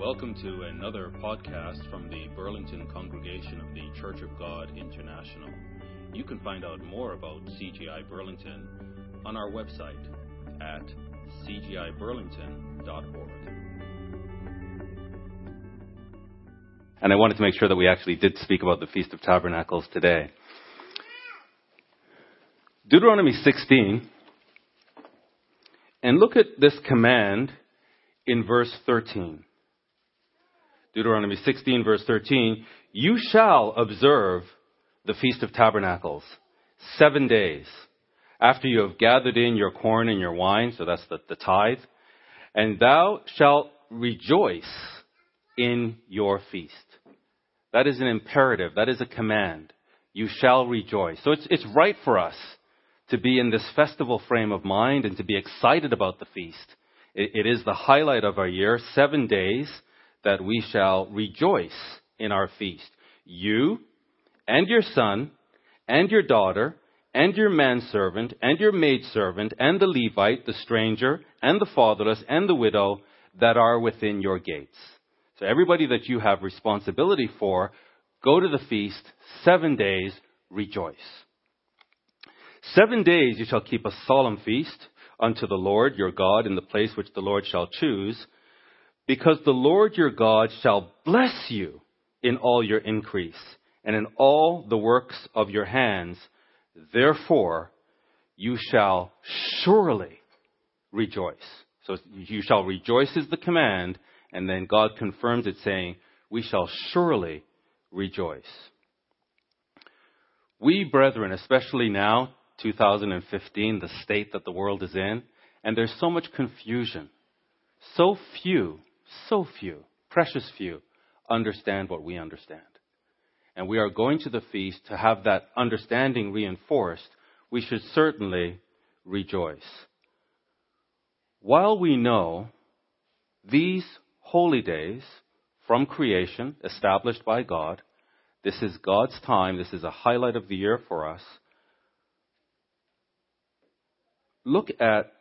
Welcome to another podcast from the Burlington congregation of the Church of God International. You can find out more about CGI Burlington on our website at cgiburlington.org. And I wanted to make sure that we actually did speak about the Feast of Tabernacles today. Deuteronomy 16, and look at this command in verse 13. Deuteronomy 16, verse 13, you shall observe the Feast of Tabernacles seven days after you have gathered in your corn and your wine, so that's the, the tithe, and thou shalt rejoice in your feast. That is an imperative. That is a command. You shall rejoice. So it's, it's right for us to be in this festival frame of mind and to be excited about the feast. it, it is the highlight of our year, seven days that we shall rejoice in our feast. You and your son and your daughter and your manservant and your maidservant and the Levite, the stranger and the fatherless and the widow that are within your gates. So everybody that you have responsibility for, go to the feast, seven days, rejoice. Seven days you shall keep a solemn feast unto the Lord your God in the place which the Lord shall choose because the Lord your God shall bless you in all your increase and in all the works of your hands. Therefore, you shall surely rejoice. So you shall rejoice is the command, and then God confirms it saying, we shall surely rejoice. We, brethren, especially now, 2015, the state that the world is in, and there's so much confusion, so few so few, precious few, understand what we understand. And we are going to the feast to have that understanding reinforced. We should certainly rejoice. While we know these holy days from creation established by God, this is God's time, this is a highlight of the year for us. Look at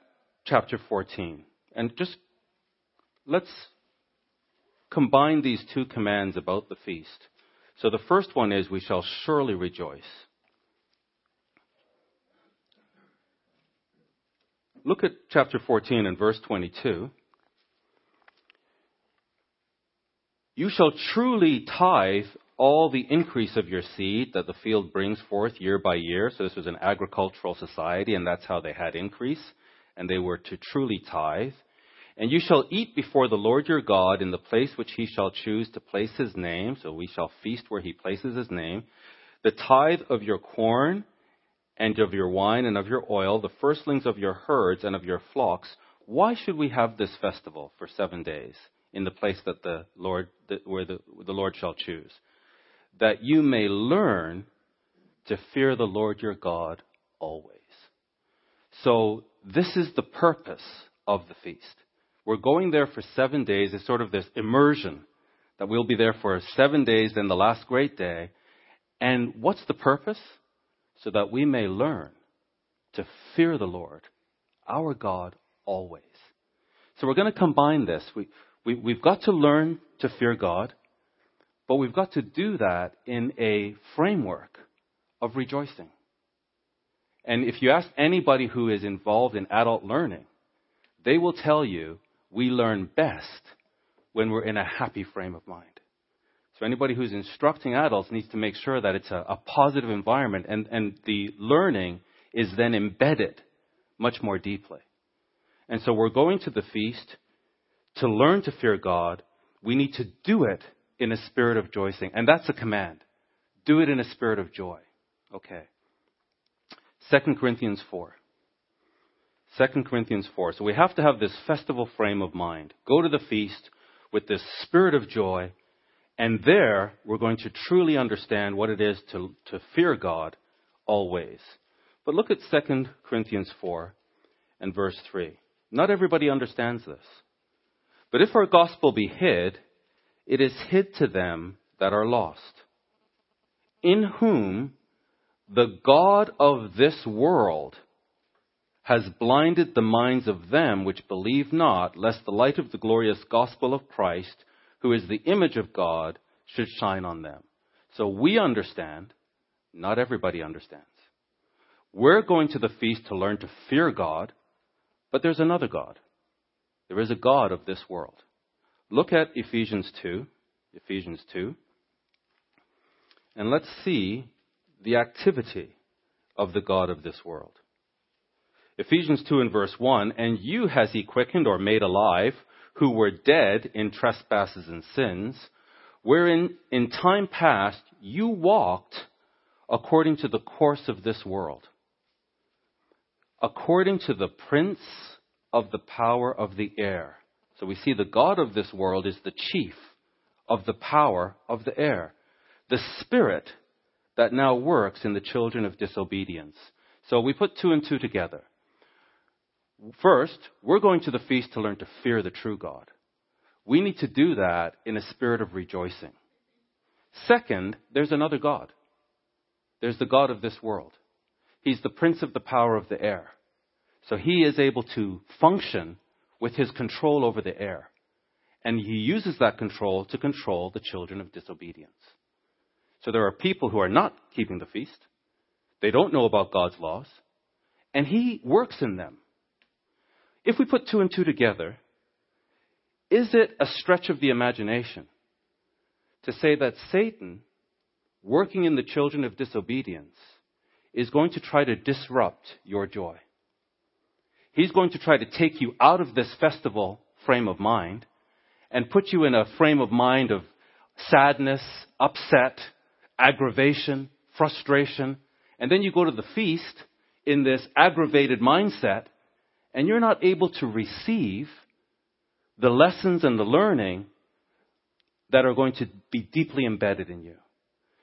chapter 14 and just let's combine these two commands about the feast. So the first one is, we shall surely rejoice. Look at chapter 14 and verse 22. You shall truly tithe all the increase of your seed that the field brings forth year by year. So this was an agricultural society, and that's how they had increase. And they were to truly tithe. And you shall eat before the Lord your God in the place which he shall choose to place his name. So we shall feast where he places his name. The tithe of your corn and of your wine and of your oil, the firstlings of your herds and of your flocks. Why should we have this festival for seven days in the place that the Lord, where the, the Lord shall choose? That you may learn to fear the Lord your God always. So this is the purpose of the feast. We're going there for seven days. It's sort of this immersion that we'll be there for seven days, then the last great day. And what's the purpose? So that we may learn to fear the Lord, our God, always. So we're going to combine this. We, we, we've got to learn to fear God, but we've got to do that in a framework of rejoicing. And if you ask anybody who is involved in adult learning, they will tell you we learn best when we're in a happy frame of mind. So anybody who's instructing adults needs to make sure that it's a, a positive environment and, and the learning is then embedded much more deeply. And so we're going to the feast to learn to fear God. We need to do it in a spirit of rejoicing. And that's a command. Do it in a spirit of joy. Okay. 2 Corinthians 4. 2 Corinthians 4. So we have to have this festival frame of mind. Go to the feast with this spirit of joy, and there we're going to truly understand what it is to, to fear God always. But look at 2 Corinthians 4 and verse 3. Not everybody understands this. But if our gospel be hid, it is hid to them that are lost, in whom the God of this world has blinded the minds of them which believe not, lest the light of the glorious gospel of Christ, who is the image of God, should shine on them. So we understand, not everybody understands. We're going to the feast to learn to fear God, but there's another God. There is a God of this world. Look at Ephesians 2. Ephesians 2. And let's see the activity of the God of this world. Ephesians 2 and verse 1 And you has he quickened or made alive, who were dead in trespasses and sins, wherein in time past you walked according to the course of this world, according to the prince of the power of the air. So we see the God of this world is the chief of the power of the air, the spirit that now works in the children of disobedience. So we put two and two together. First, we're going to the feast to learn to fear the true God. We need to do that in a spirit of rejoicing. Second, there's another God. There's the God of this world. He's the prince of the power of the air. So he is able to function with his control over the air. And he uses that control to control the children of disobedience. So there are people who are not keeping the feast. They don't know about God's laws. And he works in them. If we put two and two together, is it a stretch of the imagination to say that Satan, working in the children of disobedience, is going to try to disrupt your joy? He's going to try to take you out of this festival frame of mind and put you in a frame of mind of sadness, upset, aggravation, frustration. And then you go to the feast in this aggravated mindset and you're not able to receive the lessons and the learning that are going to be deeply embedded in you.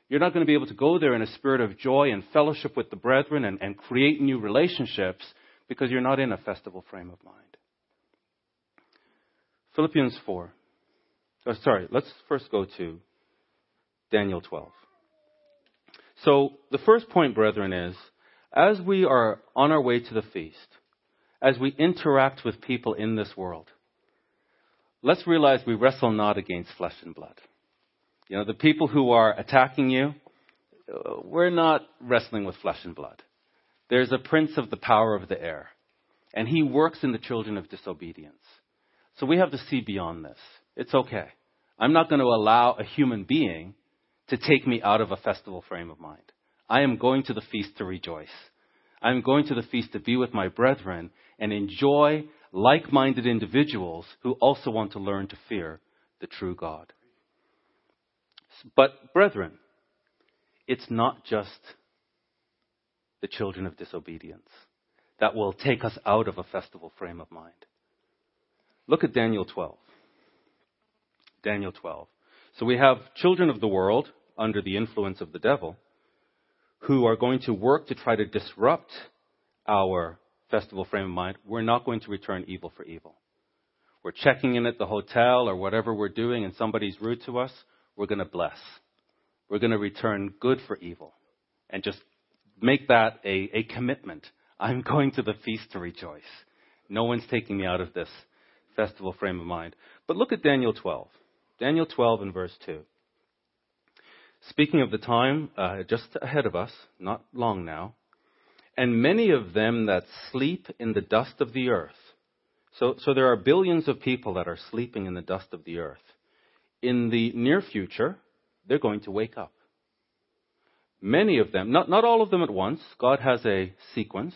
You're not going to be able to go there in a spirit of joy and fellowship with the brethren and, and create new relationships because you're not in a festival frame of mind. Philippians 4. Oh, sorry, let's first go to Daniel 12. So, the first point, brethren, is as we are on our way to the feast, as we interact with people in this world, let's realize we wrestle not against flesh and blood. You know, the people who are attacking you, uh, we're not wrestling with flesh and blood. There's a prince of the power of the air, and he works in the children of disobedience. So we have to see beyond this. It's okay. I'm not going to allow a human being to take me out of a festival frame of mind. I am going to the feast to rejoice. I'm going to the feast to be with my brethren and enjoy like minded individuals who also want to learn to fear the true God. But, brethren, it's not just the children of disobedience that will take us out of a festival frame of mind. Look at Daniel 12. Daniel 12. So we have children of the world under the influence of the devil who are going to work to try to disrupt our festival frame of mind. We're not going to return evil for evil. We're checking in at the hotel or whatever we're doing and somebody's rude to us, we're going to bless. We're going to return good for evil and just make that a, a commitment. I'm going to the feast to rejoice. No one's taking me out of this festival frame of mind. But look at Daniel 12. Daniel 12 and verse 2. Speaking of the time uh, just ahead of us, not long now, and many of them that sleep in the dust of the earth. So, so there are billions of people that are sleeping in the dust of the earth. In the near future, they're going to wake up. Many of them, not, not all of them at once, God has a sequence,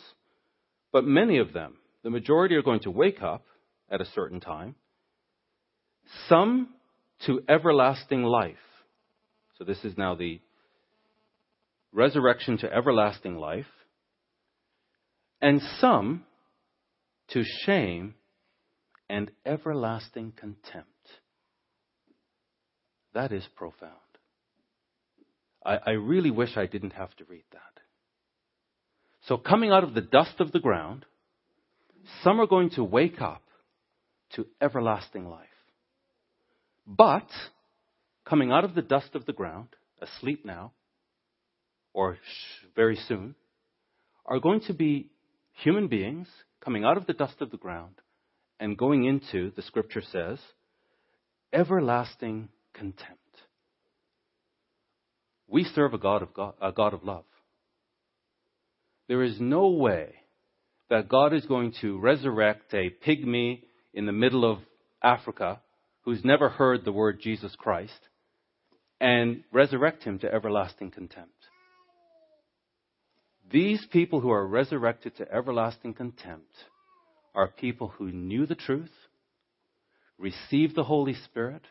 but many of them, the majority are going to wake up at a certain time. Some to everlasting life. So this is now the resurrection to everlasting life. And some to shame and everlasting contempt. That is profound. I, I really wish I didn't have to read that. So, coming out of the dust of the ground, some are going to wake up to everlasting life. But, coming out of the dust of the ground, asleep now, or very soon, are going to be human beings coming out of the dust of the ground and going into, the scripture says, everlasting contempt. We serve a God of, God, a God of love. There is no way that God is going to resurrect a pygmy in the middle of Africa who's never heard the word Jesus Christ and resurrect him to everlasting contempt. These people who are resurrected to everlasting contempt are people who knew the truth, received the Holy Spirit,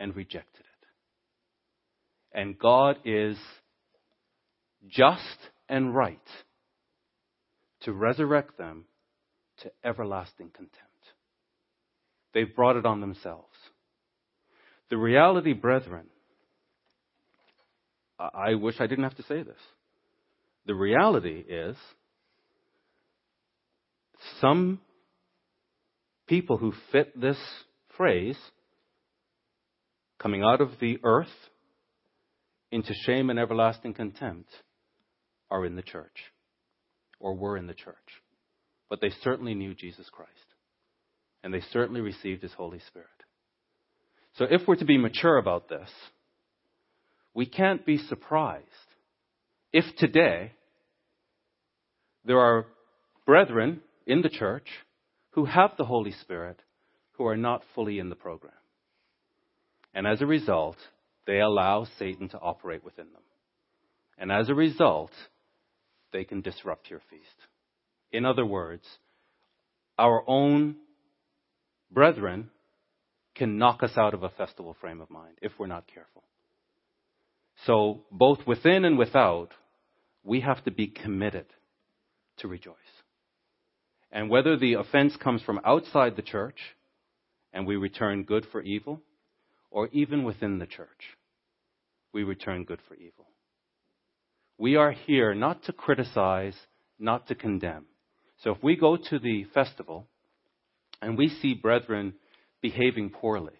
and rejected it. And God is just and right to resurrect them to everlasting contempt. They've brought it on themselves. The reality, brethren, I wish I didn't have to say this. The reality is some people who fit this phrase, coming out of the earth into shame and everlasting contempt, are in the church or were in the church. But they certainly knew Jesus Christ. And they certainly received his Holy Spirit. So if we're to be mature about this, we can't be surprised if today there are brethren in the church who have the Holy Spirit who are not fully in the program. And as a result, they allow Satan to operate within them. And as a result, they can disrupt your feast. In other words, our own brethren can knock us out of a festival frame of mind if we're not careful. So, both within and without, we have to be committed to rejoice. And whether the offense comes from outside the church and we return good for evil, or even within the church, we return good for evil. We are here not to criticize, not to condemn. So if we go to the festival and we see brethren behaving poorly,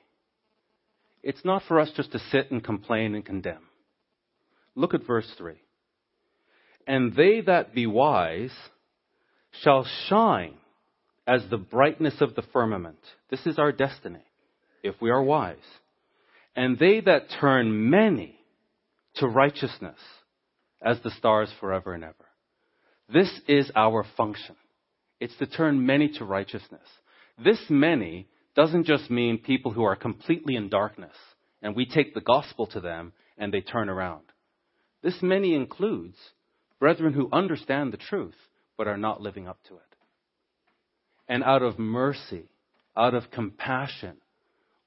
it's not for us just to sit and complain and condemn. Look at verse 3. And they that be wise shall shine as the brightness of the firmament. This is our destiny, if we are wise. And they that turn many to righteousness as the stars forever and ever. This is our function. It's to turn many to righteousness. This many doesn't just mean people who are completely in darkness and we take the gospel to them and they turn around. This many includes brethren who understand the truth but are not living up to it. And out of mercy, out of compassion,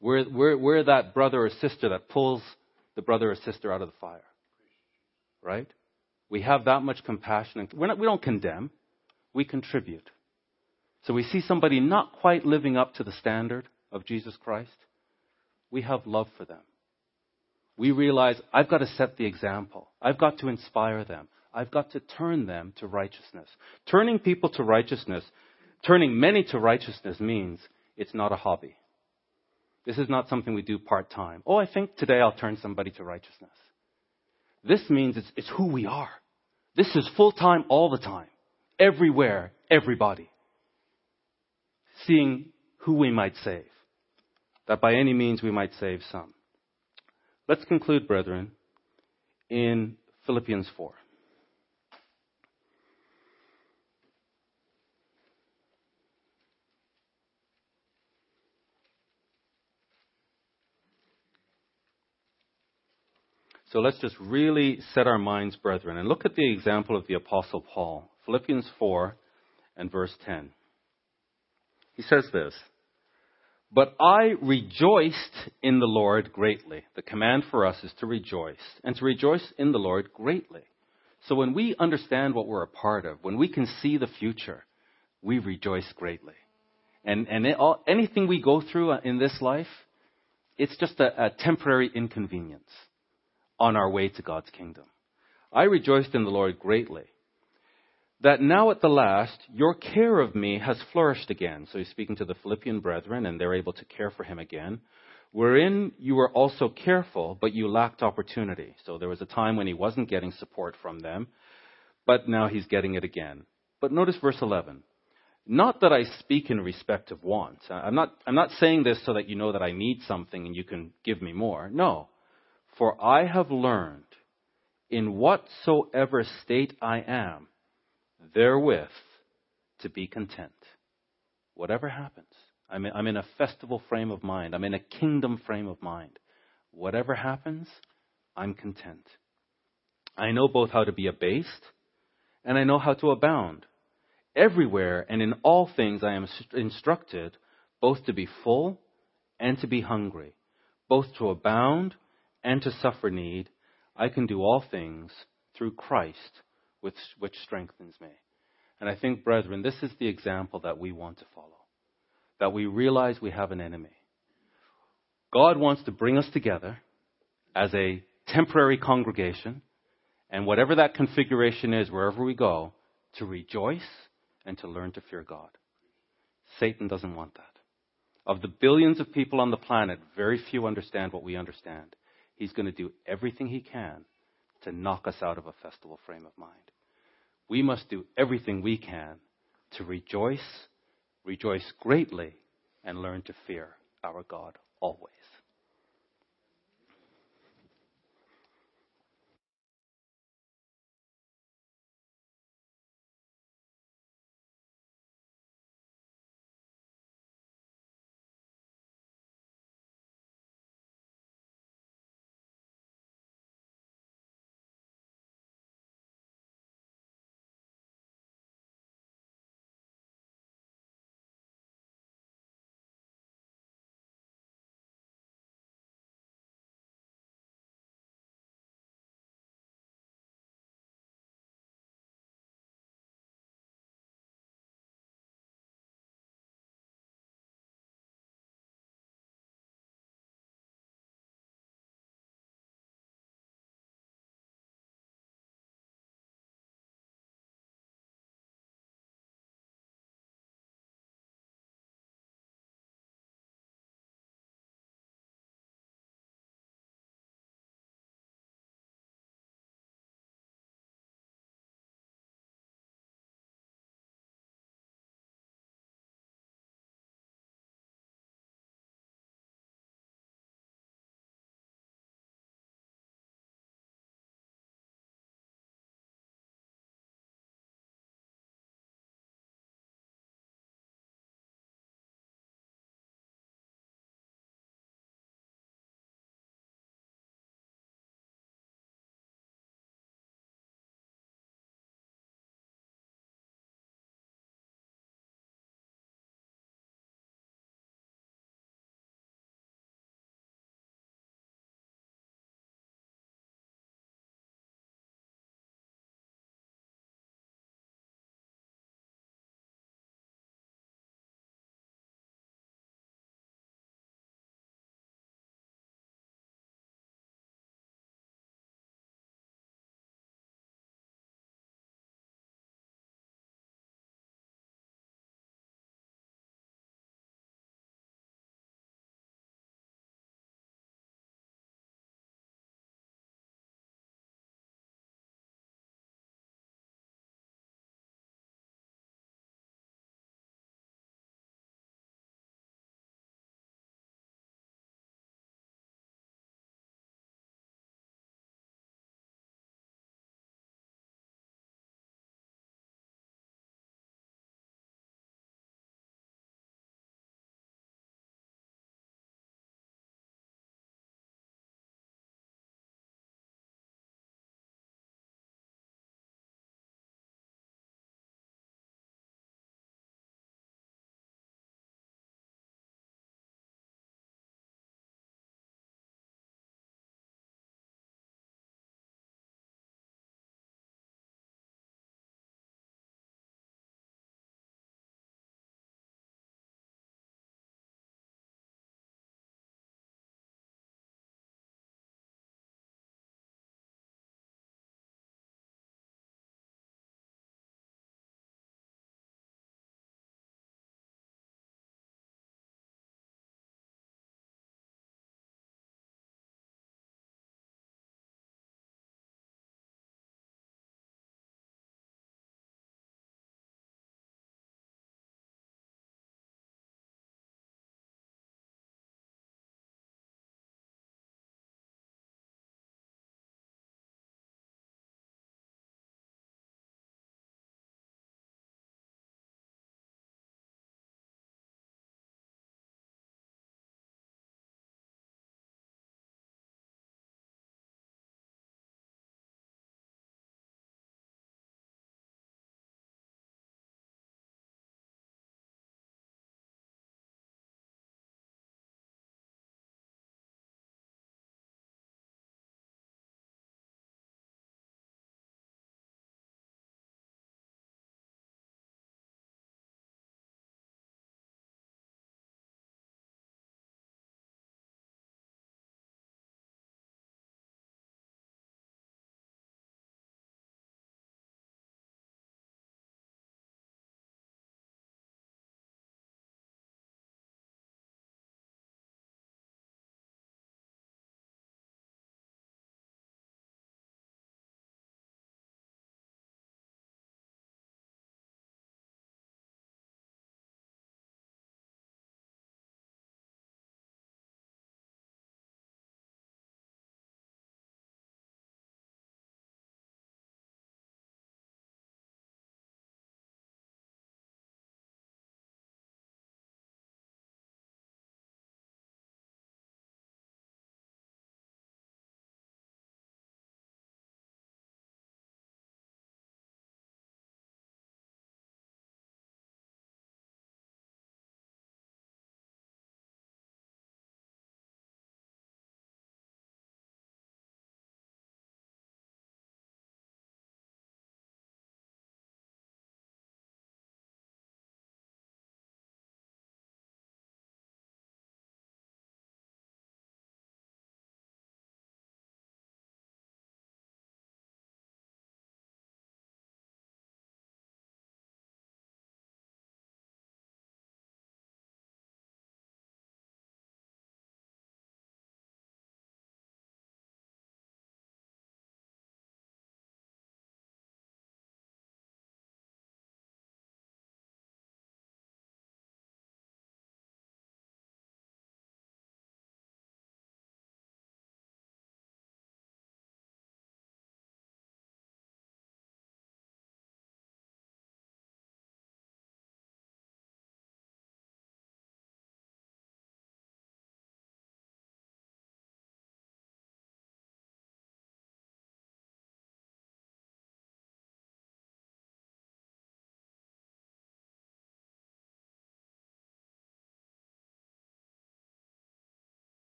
we're, we're, we're that brother or sister that pulls the brother or sister out of the fire. Right? We have that much compassion. Not, we don't condemn, we contribute. So we see somebody not quite living up to the standard of Jesus Christ. We have love for them. We realize I've got to set the example. I've got to inspire them. I've got to turn them to righteousness. Turning people to righteousness, turning many to righteousness means it's not a hobby. This is not something we do part time. Oh, I think today I'll turn somebody to righteousness. This means it's, it's who we are. This is full time all the time. Everywhere, everybody. Seeing who we might save. That by any means we might save some. Let's conclude, brethren, in Philippians 4. So let's just really set our minds, brethren, and look at the example of the Apostle Paul. Philippians 4 and verse 10. He says this But I rejoiced in the Lord greatly. The command for us is to rejoice, and to rejoice in the Lord greatly. So when we understand what we're a part of, when we can see the future, we rejoice greatly. And, and it, all, anything we go through in this life, it's just a, a temporary inconvenience on our way to God's kingdom. I rejoiced in the Lord greatly that now at the last your care of me has flourished again. So he's speaking to the Philippian brethren, and they're able to care for him again. Wherein you were also careful, but you lacked opportunity. So there was a time when he wasn't getting support from them, but now he's getting it again. But notice verse 11. Not that I speak in respect of want. I'm not, I'm not saying this so that you know that I need something and you can give me more. No. For I have learned in whatsoever state I am, therewith to be content. Whatever happens. I'm in, a festival frame of mind. I'm in a kingdom frame of mind. Whatever happens, I'm content. I know both how to be abased and I know how to abound. Everywhere and in all things I am instructed both to be full and to be hungry, both to abound and to suffer need. I can do all things through Christ, which, which strengthens me. And I think, brethren, this is the example that we want to follow. That we realize we have an enemy. God wants to bring us together as a temporary congregation, and whatever that configuration is, wherever we go, to rejoice and to learn to fear God. Satan doesn't want that. Of the billions of people on the planet, very few understand what we understand. He's going to do everything he can to knock us out of a festival frame of mind. We must do everything we can to rejoice, rejoice greatly, and learn to fear our God always.